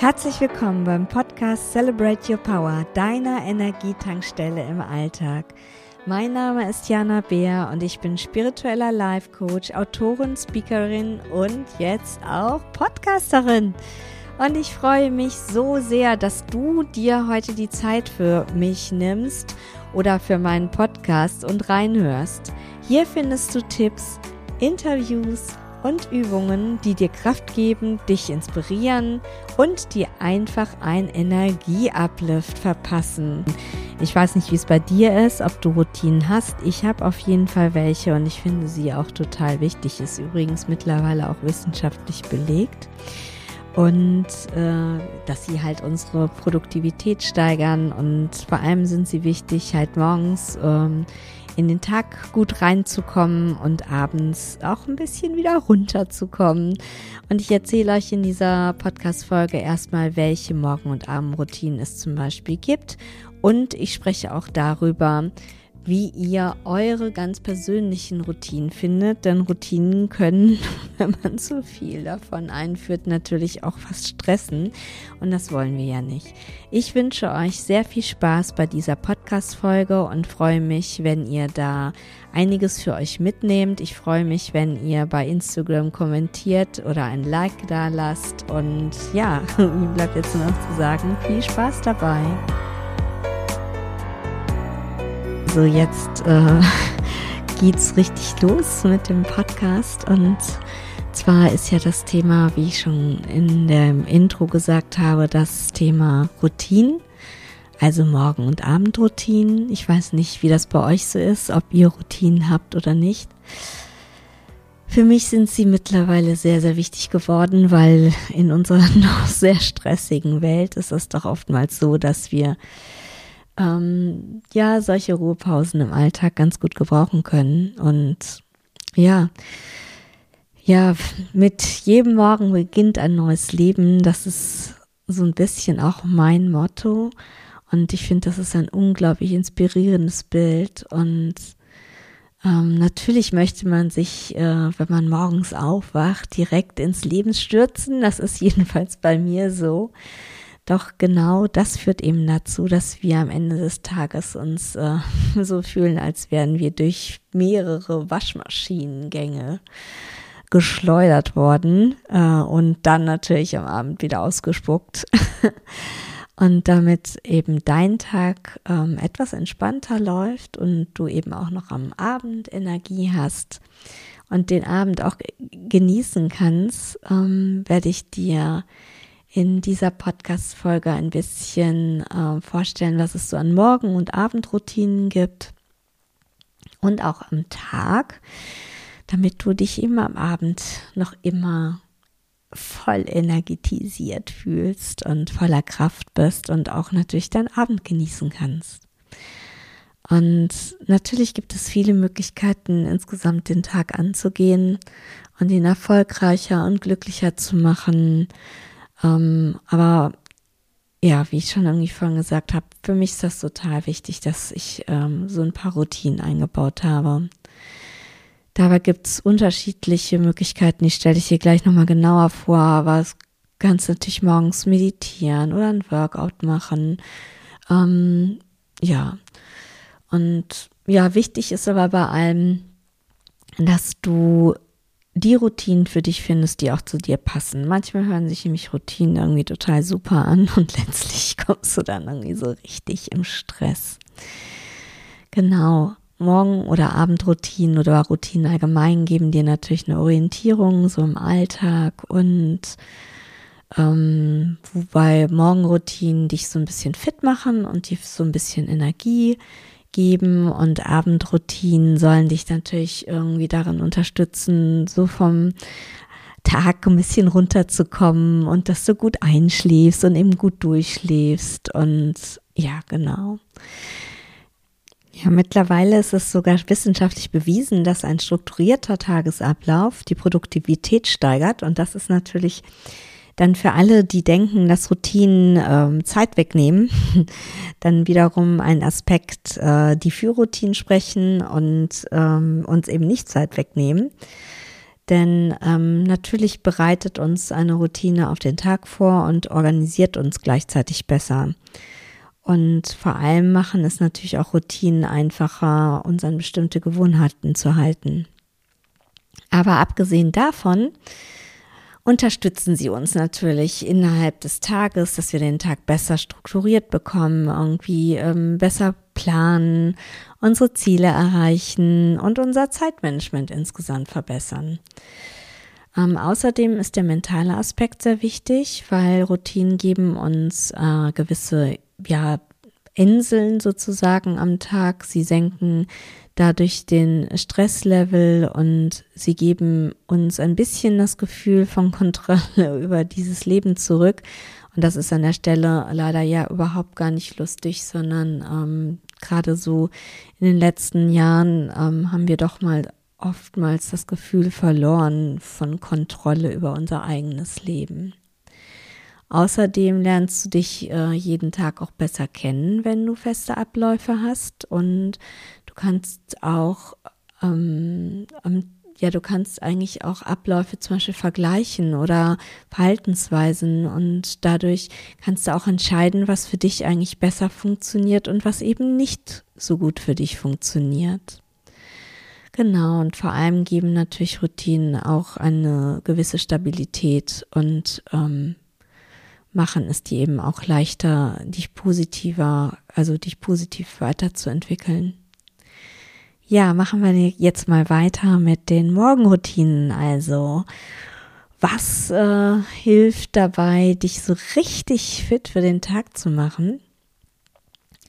Herzlich willkommen beim Podcast Celebrate Your Power, deiner Energietankstelle im Alltag. Mein Name ist Jana Beer und ich bin spiritueller Life Coach, Autorin, Speakerin und jetzt auch Podcasterin. Und ich freue mich so sehr, dass du dir heute die Zeit für mich nimmst oder für meinen Podcast und reinhörst. Hier findest du Tipps, Interviews, und Übungen, die dir Kraft geben, dich inspirieren und dir einfach ein Energieuplift verpassen. Ich weiß nicht, wie es bei dir ist, ob du Routinen hast. Ich habe auf jeden Fall welche und ich finde sie auch total wichtig. Ist übrigens mittlerweile auch wissenschaftlich belegt. Und äh, dass sie halt unsere Produktivität steigern und vor allem sind sie wichtig halt morgens ähm, in den Tag gut reinzukommen und abends auch ein bisschen wieder runterzukommen. Und ich erzähle euch in dieser Podcast-Folge erstmal, welche Morgen- und Abendroutinen es zum Beispiel gibt. Und ich spreche auch darüber, wie ihr eure ganz persönlichen Routinen findet. Denn Routinen können, wenn man zu viel davon einführt, natürlich auch fast stressen. Und das wollen wir ja nicht. Ich wünsche euch sehr viel Spaß bei dieser Podcast-Folge und freue mich, wenn ihr da einiges für euch mitnehmt. Ich freue mich, wenn ihr bei Instagram kommentiert oder ein Like da lasst. Und ja, mir bleibt jetzt nur noch zu sagen, viel Spaß dabei. Also jetzt äh, geht's richtig los mit dem Podcast und zwar ist ja das Thema, wie ich schon in dem Intro gesagt habe, das Thema Routinen. Also Morgen- und Abendroutinen. Ich weiß nicht, wie das bei euch so ist, ob ihr Routinen habt oder nicht. Für mich sind sie mittlerweile sehr, sehr wichtig geworden, weil in unserer noch sehr stressigen Welt ist es doch oftmals so, dass wir ähm, ja solche Ruhepausen im Alltag ganz gut gebrauchen können. Und ja, ja, mit jedem Morgen beginnt ein neues Leben. Das ist so ein bisschen auch mein Motto. Und ich finde, das ist ein unglaublich inspirierendes Bild. Und ähm, natürlich möchte man sich, äh, wenn man morgens aufwacht, direkt ins Leben stürzen. Das ist jedenfalls bei mir so. Doch genau das führt eben dazu, dass wir am Ende des Tages uns äh, so fühlen, als wären wir durch mehrere Waschmaschinengänge geschleudert worden äh, und dann natürlich am Abend wieder ausgespuckt. und damit eben dein Tag ähm, etwas entspannter läuft und du eben auch noch am Abend Energie hast und den Abend auch genießen kannst, ähm, werde ich dir in dieser Podcast-Folge ein bisschen äh, vorstellen, was es so an Morgen- und Abendroutinen gibt und auch am Tag, damit du dich immer am Abend noch immer voll energetisiert fühlst und voller Kraft bist und auch natürlich deinen Abend genießen kannst. Und natürlich gibt es viele Möglichkeiten, insgesamt den Tag anzugehen und ihn erfolgreicher und glücklicher zu machen ähm, aber ja, wie ich schon irgendwie vorhin gesagt habe, für mich ist das total wichtig, dass ich ähm, so ein paar Routinen eingebaut habe. Dabei gibt es unterschiedliche Möglichkeiten, die stelle ich hier gleich nochmal genauer vor, aber es kannst natürlich morgens meditieren oder ein Workout machen. Ähm, ja, und ja, wichtig ist aber bei allem, dass du die Routinen für dich findest, die auch zu dir passen. Manchmal hören sich nämlich Routinen irgendwie total super an und letztlich kommst du dann irgendwie so richtig im Stress. Genau. Morgen- oder Abendroutinen oder Routinen allgemein geben dir natürlich eine Orientierung so im Alltag und ähm, wobei Morgenroutinen dich so ein bisschen fit machen und dir so ein bisschen Energie geben und Abendroutinen sollen dich natürlich irgendwie darin unterstützen, so vom Tag ein bisschen runterzukommen und dass du gut einschläfst und eben gut durchschläfst und ja, genau. Ja, mittlerweile ist es sogar wissenschaftlich bewiesen, dass ein strukturierter Tagesablauf die Produktivität steigert und das ist natürlich dann für alle, die denken, dass Routinen ähm, Zeit wegnehmen, dann wiederum ein Aspekt, äh, die für Routinen sprechen und ähm, uns eben nicht Zeit wegnehmen. Denn ähm, natürlich bereitet uns eine Routine auf den Tag vor und organisiert uns gleichzeitig besser. Und vor allem machen es natürlich auch Routinen einfacher, uns an bestimmte Gewohnheiten zu halten. Aber abgesehen davon unterstützen sie uns natürlich innerhalb des Tages, dass wir den Tag besser strukturiert bekommen, irgendwie ähm, besser planen, unsere Ziele erreichen und unser Zeitmanagement insgesamt verbessern. Ähm, außerdem ist der mentale Aspekt sehr wichtig, weil Routinen geben uns äh, gewisse ja, Inseln sozusagen am Tag. Sie senken dadurch den Stresslevel und sie geben uns ein bisschen das Gefühl von Kontrolle über dieses Leben zurück. Und das ist an der Stelle leider ja überhaupt gar nicht lustig, sondern ähm, gerade so in den letzten Jahren ähm, haben wir doch mal oftmals das Gefühl verloren von Kontrolle über unser eigenes Leben. Außerdem lernst du dich äh, jeden Tag auch besser kennen, wenn du feste Abläufe hast und kannst auch, ähm, ja, du kannst eigentlich auch Abläufe zum Beispiel vergleichen oder Verhaltensweisen und dadurch kannst du auch entscheiden, was für dich eigentlich besser funktioniert und was eben nicht so gut für dich funktioniert. Genau, und vor allem geben natürlich Routinen auch eine gewisse Stabilität und ähm, machen es dir eben auch leichter, dich positiver, also dich positiv weiterzuentwickeln. Ja, machen wir jetzt mal weiter mit den Morgenroutinen. Also, was äh, hilft dabei, dich so richtig fit für den Tag zu machen?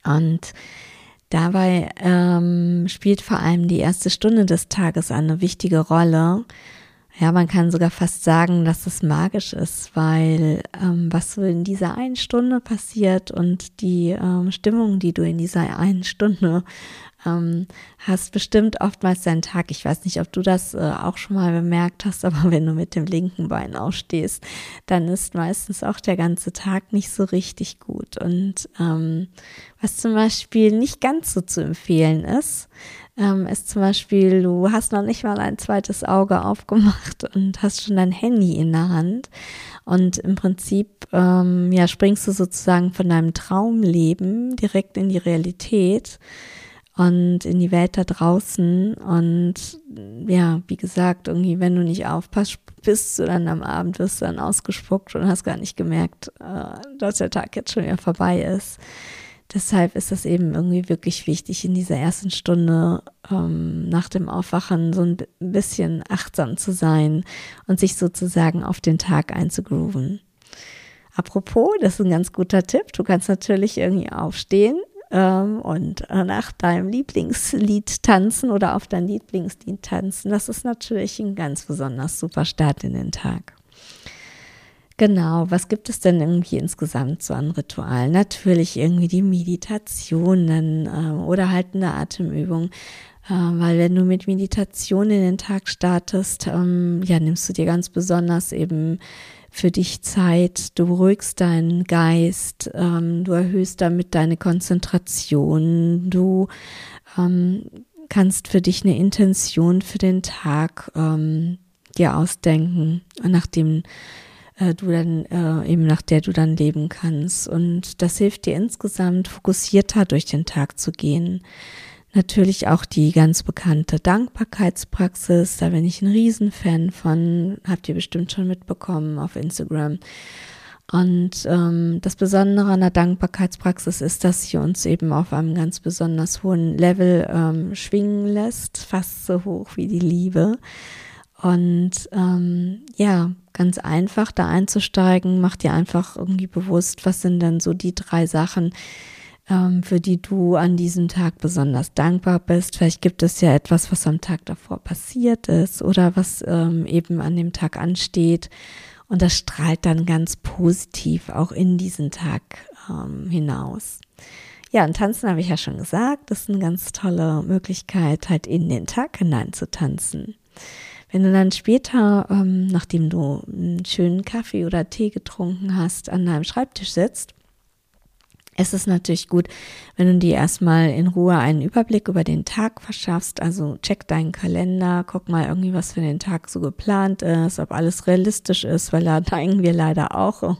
Und dabei ähm, spielt vor allem die erste Stunde des Tages eine wichtige Rolle. Ja, man kann sogar fast sagen, dass es magisch ist, weil ähm, was so in dieser einen Stunde passiert und die ähm, Stimmung, die du in dieser einen Stunde ähm, hast bestimmt oftmals deinen Tag. Ich weiß nicht, ob du das äh, auch schon mal bemerkt hast, aber wenn du mit dem linken Bein aufstehst, dann ist meistens auch der ganze Tag nicht so richtig gut. Und ähm, was zum Beispiel nicht ganz so zu empfehlen ist, ähm, ist zum Beispiel, du hast noch nicht mal ein zweites Auge aufgemacht und hast schon dein Handy in der Hand. Und im Prinzip, ähm, ja, springst du sozusagen von deinem Traumleben direkt in die Realität und in die Welt da draußen. Und ja, wie gesagt, irgendwie, wenn du nicht aufpasst, bist du dann am Abend, wirst du dann ausgespuckt und hast gar nicht gemerkt, äh, dass der Tag jetzt schon wieder vorbei ist. Deshalb ist es eben irgendwie wirklich wichtig, in dieser ersten Stunde ähm, nach dem Aufwachen so ein bisschen achtsam zu sein und sich sozusagen auf den Tag einzugrooven. Apropos, das ist ein ganz guter Tipp. Du kannst natürlich irgendwie aufstehen ähm, und nach deinem Lieblingslied tanzen oder auf dein Lieblingslied tanzen. Das ist natürlich ein ganz besonders super Start in den Tag. Genau, was gibt es denn irgendwie insgesamt so an Ritualen? Natürlich irgendwie die Meditationen äh, oder halt eine Atemübung. Äh, weil wenn du mit Meditation in den Tag startest, ähm, ja, nimmst du dir ganz besonders eben für dich Zeit, du beruhigst deinen Geist, ähm, du erhöhst damit deine Konzentration, du ähm, kannst für dich eine Intention für den Tag ähm, dir ausdenken, nachdem äh, du dann äh, eben nach der du dann leben kannst. Und das hilft dir insgesamt fokussierter durch den Tag zu gehen. Natürlich auch die ganz bekannte Dankbarkeitspraxis, da bin ich ein Riesenfan von, habt ihr bestimmt schon mitbekommen auf Instagram. Und ähm, das Besondere an der Dankbarkeitspraxis ist, dass sie uns eben auf einem ganz besonders hohen Level ähm, schwingen lässt, fast so hoch wie die Liebe. Und ähm, ja, ganz einfach da einzusteigen, macht dir einfach irgendwie bewusst, was sind denn so die drei Sachen, für die du an diesem Tag besonders dankbar bist. Vielleicht gibt es ja etwas, was am Tag davor passiert ist oder was ähm, eben an dem Tag ansteht. Und das strahlt dann ganz positiv auch in diesen Tag ähm, hinaus. Ja, und tanzen habe ich ja schon gesagt, das ist eine ganz tolle Möglichkeit, halt in den Tag hinein zu tanzen. Wenn du dann später, ähm, nachdem du einen schönen Kaffee oder Tee getrunken hast, an deinem Schreibtisch sitzt, es ist natürlich gut, wenn du dir erstmal in Ruhe einen Überblick über den Tag verschaffst. Also check deinen Kalender, guck mal irgendwie, was für den Tag so geplant ist, ob alles realistisch ist, weil da neigen wir leider auch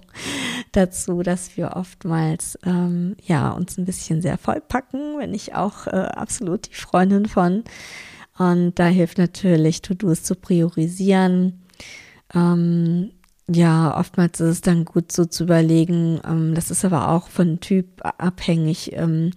dazu, dass wir oftmals ähm, ja uns ein bisschen sehr vollpacken, wenn ich auch äh, absolut die Freundin von. Und da hilft natürlich, To-Dos zu priorisieren. Ähm, ja, oftmals ist es dann gut so zu überlegen, ähm, das ist aber auch von Typ abhängig. Ähm,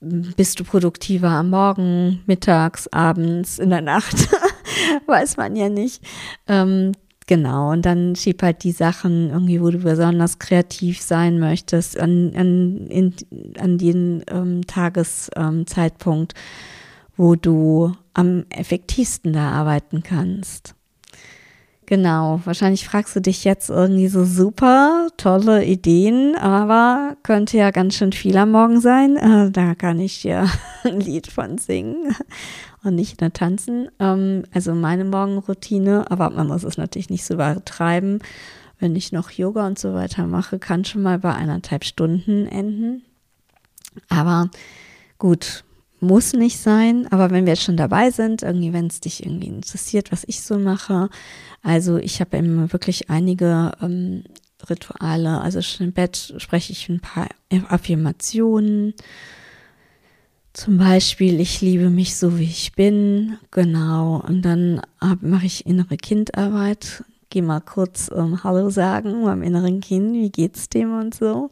bist du produktiver am Morgen, mittags, abends, in der Nacht? Weiß man ja nicht. Ähm, genau, und dann schieb halt die Sachen irgendwie, wo du besonders kreativ sein möchtest, an, an, in, an den ähm, Tageszeitpunkt, wo du am effektivsten da arbeiten kannst. Genau, wahrscheinlich fragst du dich jetzt irgendwie so super tolle Ideen, aber könnte ja ganz schön viel am Morgen sein. Äh, da kann ich dir ein Lied von singen und nicht nur tanzen. Ähm, also meine Morgenroutine, aber man muss es natürlich nicht so übertreiben. Wenn ich noch Yoga und so weiter mache, kann schon mal bei eineinhalb Stunden enden. Aber gut, muss nicht sein, aber wenn wir jetzt schon dabei sind, irgendwie, wenn es dich irgendwie interessiert, was ich so mache, also ich habe immer wirklich einige ähm, Rituale, also schon im Bett spreche ich ein paar Affirmationen, zum Beispiel, ich liebe mich so, wie ich bin, genau, und dann mache ich innere Kindarbeit, gehe mal kurz ähm, Hallo sagen beim inneren Kind, wie geht's dem und so.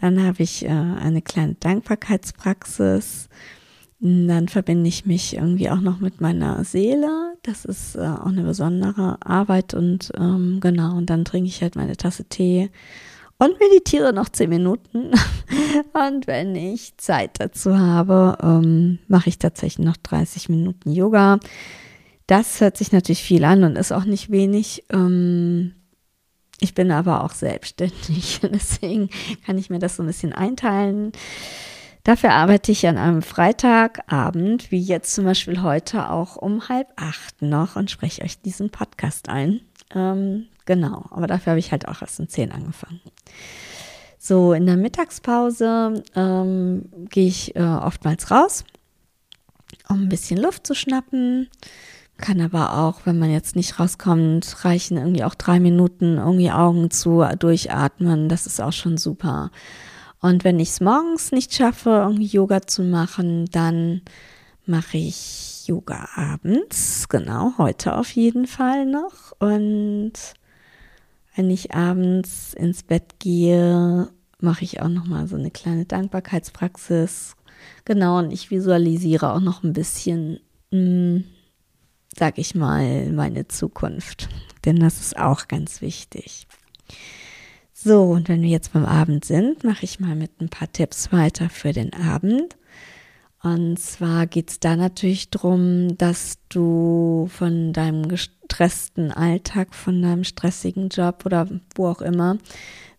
Dann habe ich äh, eine kleine Dankbarkeitspraxis. Dann verbinde ich mich irgendwie auch noch mit meiner Seele. Das ist äh, auch eine besondere Arbeit und ähm, genau, und dann trinke ich halt meine Tasse Tee und meditiere noch zehn Minuten. und wenn ich Zeit dazu habe, ähm, mache ich tatsächlich noch 30 Minuten Yoga. Das hört sich natürlich viel an und ist auch nicht wenig. Ähm, ich bin aber auch selbstständig, deswegen kann ich mir das so ein bisschen einteilen. Dafür arbeite ich an einem Freitagabend, wie jetzt zum Beispiel heute auch um halb acht noch und spreche euch diesen Podcast ein. Ähm, genau, aber dafür habe ich halt auch erst um zehn angefangen. So, in der Mittagspause ähm, gehe ich äh, oftmals raus, um ein bisschen Luft zu schnappen. Kann aber auch, wenn man jetzt nicht rauskommt, reichen irgendwie auch drei Minuten irgendwie Augen zu, durchatmen. Das ist auch schon super. Und wenn ich es morgens nicht schaffe, irgendwie Yoga zu machen, dann mache ich Yoga abends. Genau, heute auf jeden Fall noch. Und wenn ich abends ins Bett gehe, mache ich auch noch mal so eine kleine Dankbarkeitspraxis. Genau, und ich visualisiere auch noch ein bisschen, hm, sag ich mal, meine Zukunft. Denn das ist auch ganz wichtig. So, und wenn wir jetzt beim Abend sind, mache ich mal mit ein paar Tipps weiter für den Abend. Und zwar geht es da natürlich darum, dass du von deinem gestressten Alltag, von deinem stressigen Job oder wo auch immer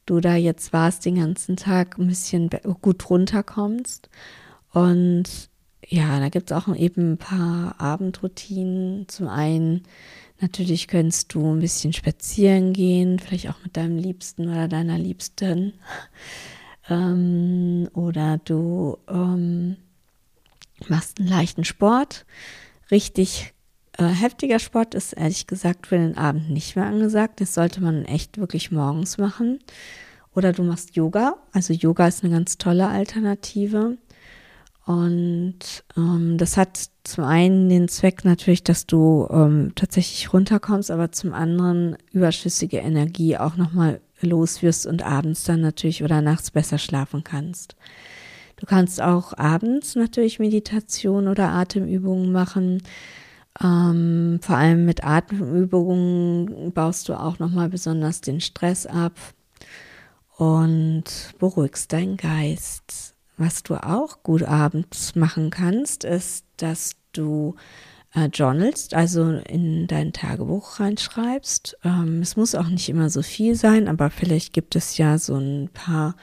du da jetzt warst, den ganzen Tag ein bisschen gut runterkommst. Und ja, da gibt es auch eben ein paar Abendroutinen. Zum einen Natürlich könntest du ein bisschen spazieren gehen, vielleicht auch mit deinem Liebsten oder deiner Liebsten. Ähm, oder du ähm, machst einen leichten Sport. Richtig äh, heftiger Sport ist ehrlich gesagt für den Abend nicht mehr angesagt. Das sollte man echt wirklich morgens machen. Oder du machst Yoga. Also Yoga ist eine ganz tolle Alternative. Und ähm, das hat zum einen den Zweck natürlich, dass du ähm, tatsächlich runterkommst, aber zum anderen überschüssige Energie auch nochmal los wirst und abends dann natürlich oder nachts besser schlafen kannst. Du kannst auch abends natürlich Meditation oder Atemübungen machen. Ähm, vor allem mit Atemübungen baust du auch nochmal besonders den Stress ab und beruhigst deinen Geist. Was du auch gut abends machen kannst, ist, dass du äh, journalst, also in dein Tagebuch reinschreibst. Ähm, es muss auch nicht immer so viel sein, aber vielleicht gibt es ja so ein paar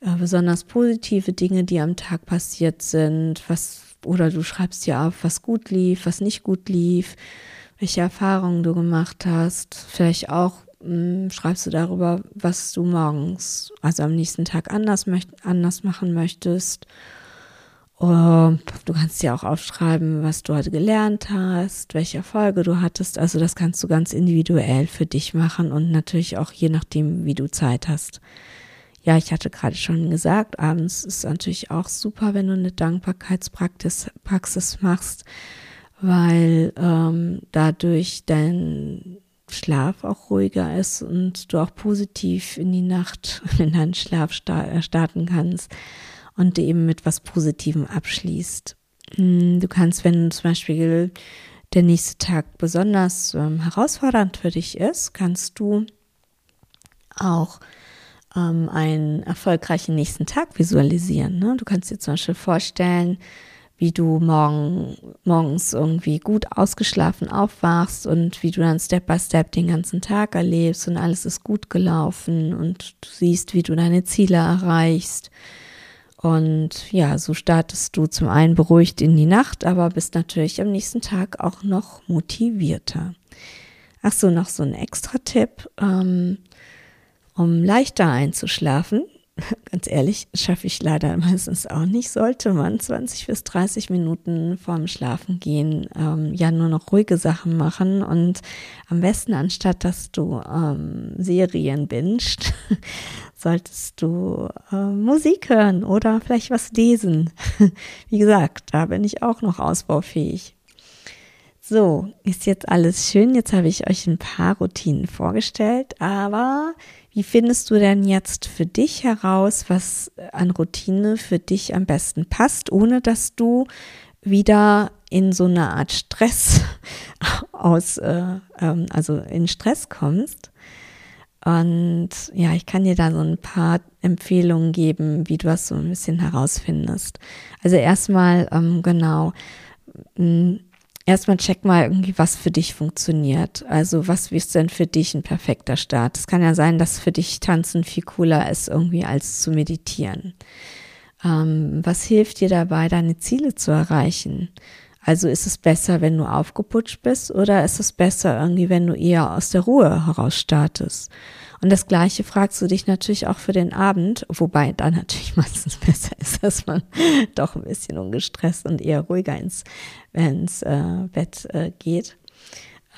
äh, besonders positive Dinge, die am Tag passiert sind, was oder du schreibst ja auf, was gut lief, was nicht gut lief, welche Erfahrungen du gemacht hast, vielleicht auch schreibst du darüber, was du morgens, also am nächsten Tag anders, möcht, anders machen möchtest. Uh, du kannst ja auch aufschreiben, was du heute gelernt hast, welche Erfolge du hattest. Also das kannst du ganz individuell für dich machen und natürlich auch je nachdem, wie du Zeit hast. Ja, ich hatte gerade schon gesagt, abends ist natürlich auch super, wenn du eine Dankbarkeitspraxis Praxis machst, weil ähm, dadurch dein Schlaf auch ruhiger ist und du auch positiv in die Nacht, in deinen Schlaf äh, starten kannst und eben mit was Positivem abschließt. Hm, du kannst, wenn zum Beispiel der nächste Tag besonders ähm, herausfordernd für dich ist, kannst du auch ähm, einen erfolgreichen nächsten Tag visualisieren. Ne? Du kannst dir zum Beispiel vorstellen, wie du morgen, morgens irgendwie gut ausgeschlafen aufwachst und wie du dann Step by Step den ganzen Tag erlebst und alles ist gut gelaufen und du siehst, wie du deine Ziele erreichst. Und ja, so startest du zum einen beruhigt in die Nacht, aber bist natürlich am nächsten Tag auch noch motivierter. Ach so, noch so ein extra Tipp. Ähm, um leichter einzuschlafen, ganz ehrlich, schaffe ich leider meistens auch nicht, sollte man 20 bis 30 Minuten vorm Schlafengehen ähm, ja nur noch ruhige Sachen machen und am besten anstatt, dass du ähm, Serien bingst, solltest du äh, Musik hören oder vielleicht was lesen. Wie gesagt, da bin ich auch noch ausbaufähig. So, ist jetzt alles schön. Jetzt habe ich euch ein paar Routinen vorgestellt, aber wie findest du denn jetzt für dich heraus, was an Routine für dich am besten passt, ohne dass du wieder in so eine Art Stress aus, äh, ähm, also in Stress kommst? Und ja, ich kann dir da so ein paar Empfehlungen geben, wie du das so ein bisschen herausfindest. Also erstmal, ähm, genau, erstmal check mal irgendwie, was für dich funktioniert. Also was ist denn für dich ein perfekter Start? Es kann ja sein, dass für dich Tanzen viel cooler ist irgendwie als zu meditieren. Ähm, was hilft dir dabei, deine Ziele zu erreichen? Also ist es besser, wenn du aufgeputscht bist oder ist es besser irgendwie, wenn du eher aus der Ruhe heraus startest? Und das Gleiche fragst du dich natürlich auch für den Abend, wobei dann natürlich meistens besser ist, dass man doch ein bisschen ungestresst und eher ruhiger ins, ins äh, Bett äh, geht.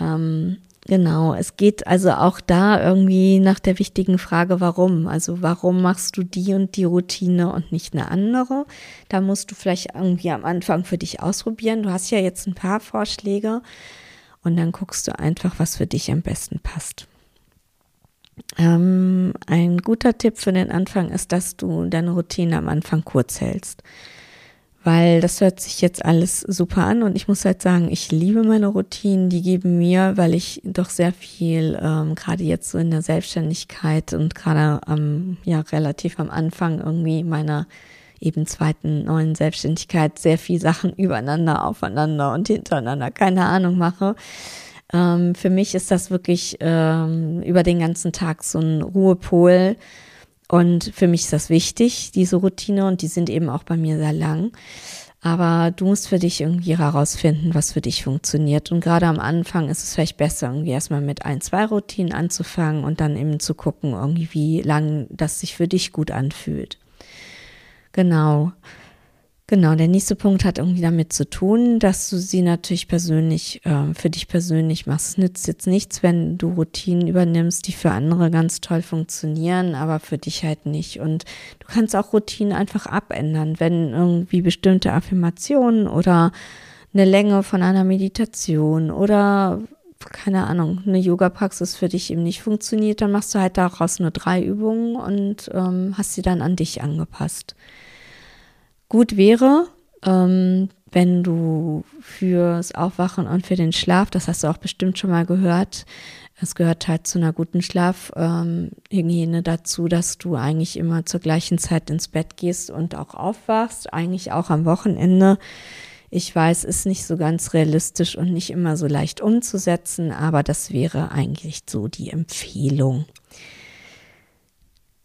Ähm, genau, es geht also auch da irgendwie nach der wichtigen Frage, warum? Also warum machst du die und die Routine und nicht eine andere? Da musst du vielleicht irgendwie am Anfang für dich ausprobieren. Du hast ja jetzt ein paar Vorschläge und dann guckst du einfach, was für dich am besten passt. Ähm, ein guter Tipp für den Anfang ist, dass du deine Routine am Anfang kurz hältst. Weil das hört sich jetzt alles super an und ich muss halt sagen, ich liebe meine Routinen, die geben mir, weil ich doch sehr viel, ähm, gerade jetzt so in der Selbstständigkeit und gerade am, ja, relativ am Anfang irgendwie meiner eben zweiten neuen Selbstständigkeit sehr viel Sachen übereinander, aufeinander und hintereinander, keine Ahnung mache ähm, für mich ist das wirklich ähm, über den ganzen Tag so ein Ruhepol. Und für mich ist das wichtig, diese Routine, und die sind eben auch bei mir sehr lang. Aber du musst für dich irgendwie herausfinden, was für dich funktioniert. Und gerade am Anfang ist es vielleicht besser, irgendwie erstmal mit ein, zwei Routinen anzufangen und dann eben zu gucken, irgendwie, wie lang das sich für dich gut anfühlt. Genau. Genau, der nächste Punkt hat irgendwie damit zu tun, dass du sie natürlich persönlich, äh, für dich persönlich machst. Es nützt jetzt nichts, wenn du Routinen übernimmst, die für andere ganz toll funktionieren, aber für dich halt nicht. Und du kannst auch Routinen einfach abändern, wenn irgendwie bestimmte Affirmationen oder eine Länge von einer Meditation oder keine Ahnung, eine Yoga-Praxis für dich eben nicht funktioniert, dann machst du halt daraus nur drei Übungen und ähm, hast sie dann an dich angepasst. Gut wäre, ähm, wenn du fürs Aufwachen und für den Schlaf, das hast du auch bestimmt schon mal gehört, es gehört halt zu einer guten Schlafhygiene ähm, dazu, dass du eigentlich immer zur gleichen Zeit ins Bett gehst und auch aufwachst, eigentlich auch am Wochenende. Ich weiß, ist nicht so ganz realistisch und nicht immer so leicht umzusetzen, aber das wäre eigentlich so die Empfehlung.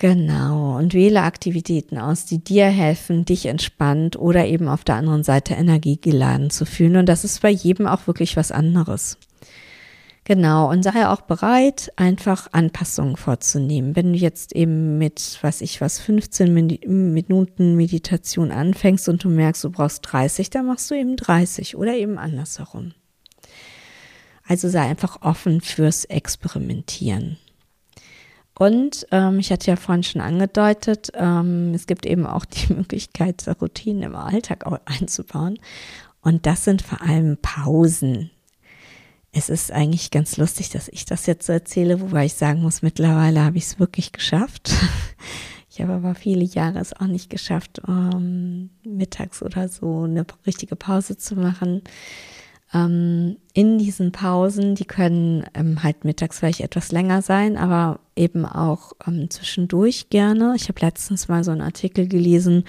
Genau, und wähle Aktivitäten aus, die dir helfen, dich entspannt oder eben auf der anderen Seite energiegeladen zu fühlen. Und das ist bei jedem auch wirklich was anderes. Genau, und sei auch bereit, einfach Anpassungen vorzunehmen. Wenn du jetzt eben mit, was ich was, 15 Minuten Meditation anfängst und du merkst, du brauchst 30, dann machst du eben 30 oder eben andersherum. Also sei einfach offen fürs Experimentieren. Und ähm, ich hatte ja vorhin schon angedeutet, ähm, es gibt eben auch die Möglichkeit, Routinen im Alltag einzubauen. Und das sind vor allem Pausen. Es ist eigentlich ganz lustig, dass ich das jetzt so erzähle, wobei ich sagen muss, mittlerweile habe ich es wirklich geschafft. Ich habe aber viele Jahre es auch nicht geschafft, um, ähm, mittags oder so eine richtige Pause zu machen. Ähm, in diesen Pausen, die können ähm, halt mittags vielleicht etwas länger sein, aber eben auch ähm, zwischendurch gerne. Ich habe letztens mal so einen Artikel gelesen,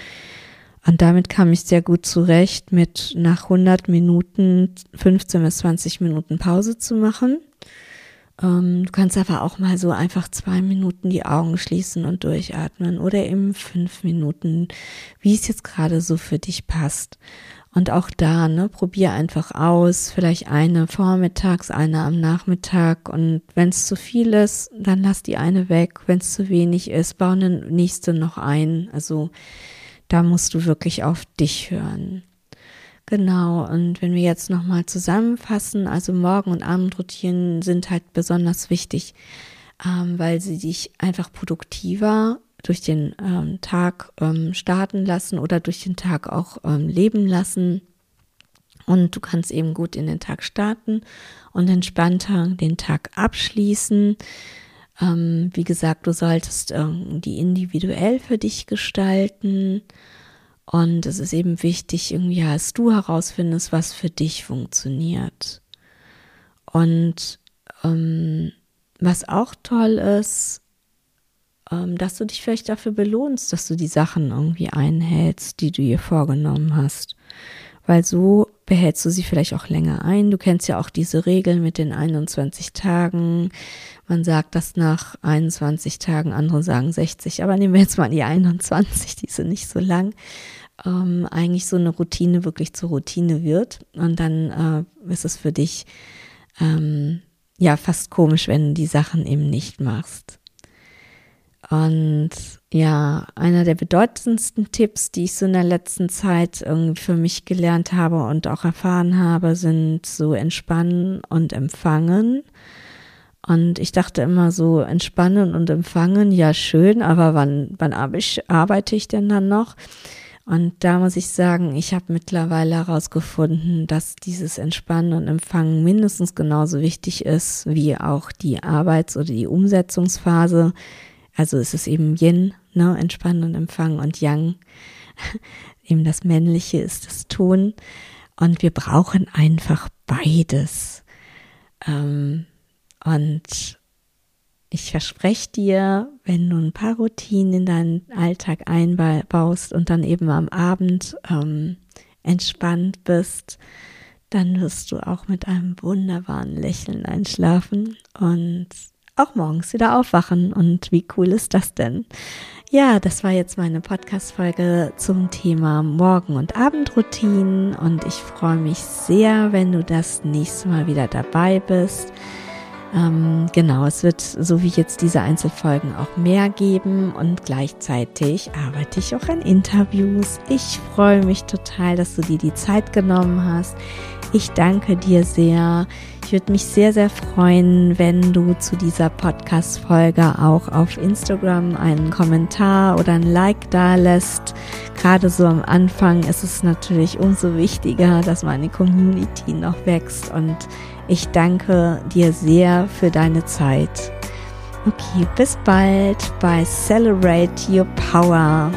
und damit kam ich sehr gut zurecht, mit nach 100 Minuten 15 bis 20 Minuten Pause zu machen. Ähm, du kannst aber auch mal so einfach zwei Minuten die Augen schließen und durchatmen oder eben fünf Minuten, wie es jetzt gerade so für dich passt. Und auch da, ne, probier einfach aus, vielleicht eine vormittags, eine am Nachmittag. Und wenn es zu viel ist, dann lass die eine weg. Wenn es zu wenig ist, bau eine nächste noch ein. Also da musst du wirklich auf dich hören. Genau, und wenn wir jetzt nochmal zusammenfassen, also Morgen- und Abendroutinen sind halt besonders wichtig, ähm, weil sie dich einfach produktiver durch den ähm, Tag ähm, starten lassen oder durch den Tag auch ähm, leben lassen. Und du kannst eben gut in den Tag starten und entspannter den Tag abschließen. Ähm, wie gesagt, du solltest ähm, die individuell für dich gestalten. Und es ist eben wichtig, irgendwie, dass du herausfindest, was für dich funktioniert. Und ähm, was auch toll ist, dass du dich vielleicht dafür belohnst, dass du die Sachen irgendwie einhältst, die du dir vorgenommen hast. Weil so behältst du sie vielleicht auch länger ein. Du kennst ja auch diese Regel mit den 21 Tagen. Man sagt das nach 21 Tagen, andere sagen 60, aber nehmen wir jetzt mal die 21, die sind nicht so lang. Ähm, eigentlich so eine Routine wirklich zur Routine wird. Und dann äh, ist es für dich ähm, ja fast komisch, wenn du die Sachen eben nicht machst. Und ja, einer der bedeutendsten Tipps, die ich so in der letzten Zeit irgendwie für mich gelernt habe und auch erfahren habe, sind so entspannen und empfangen. Und ich dachte immer so, entspannen und empfangen, ja schön, aber wann, wann arbeite ich denn dann noch? Und da muss ich sagen, ich habe mittlerweile herausgefunden, dass dieses Entspannen und Empfangen mindestens genauso wichtig ist wie auch die Arbeits- oder die Umsetzungsphase also es ist eben Yin, ne, entspannen und empfangen und Yang, eben das Männliche ist das Tun. Und wir brauchen einfach beides. Ähm, und ich verspreche dir, wenn du ein paar Routinen in deinen Alltag einbaust und dann eben am Abend ähm, entspannt bist, dann wirst du auch mit einem wunderbaren Lächeln einschlafen und auch morgens wieder aufwachen. Und wie cool ist das denn? Ja, das war jetzt meine Podcast-Folge zum Thema Morgen- und Abendroutinen. Und ich freue mich sehr, wenn du das nächste Mal wieder dabei bist. Ähm, genau, es wird so wie jetzt diese Einzelfolgen auch mehr geben und gleichzeitig arbeite ich auch an Interviews. Ich freue mich total, dass du dir die Zeit genommen hast. Ich danke dir sehr. Ich würde mich sehr, sehr freuen, wenn du zu dieser Podcast-Folge auch auf Instagram einen Kommentar oder ein Like da lässt. Gerade so am Anfang ist es natürlich umso wichtiger, dass meine Community noch wächst und ich danke dir sehr für deine Zeit. Okay, bis bald bei Celebrate Your Power.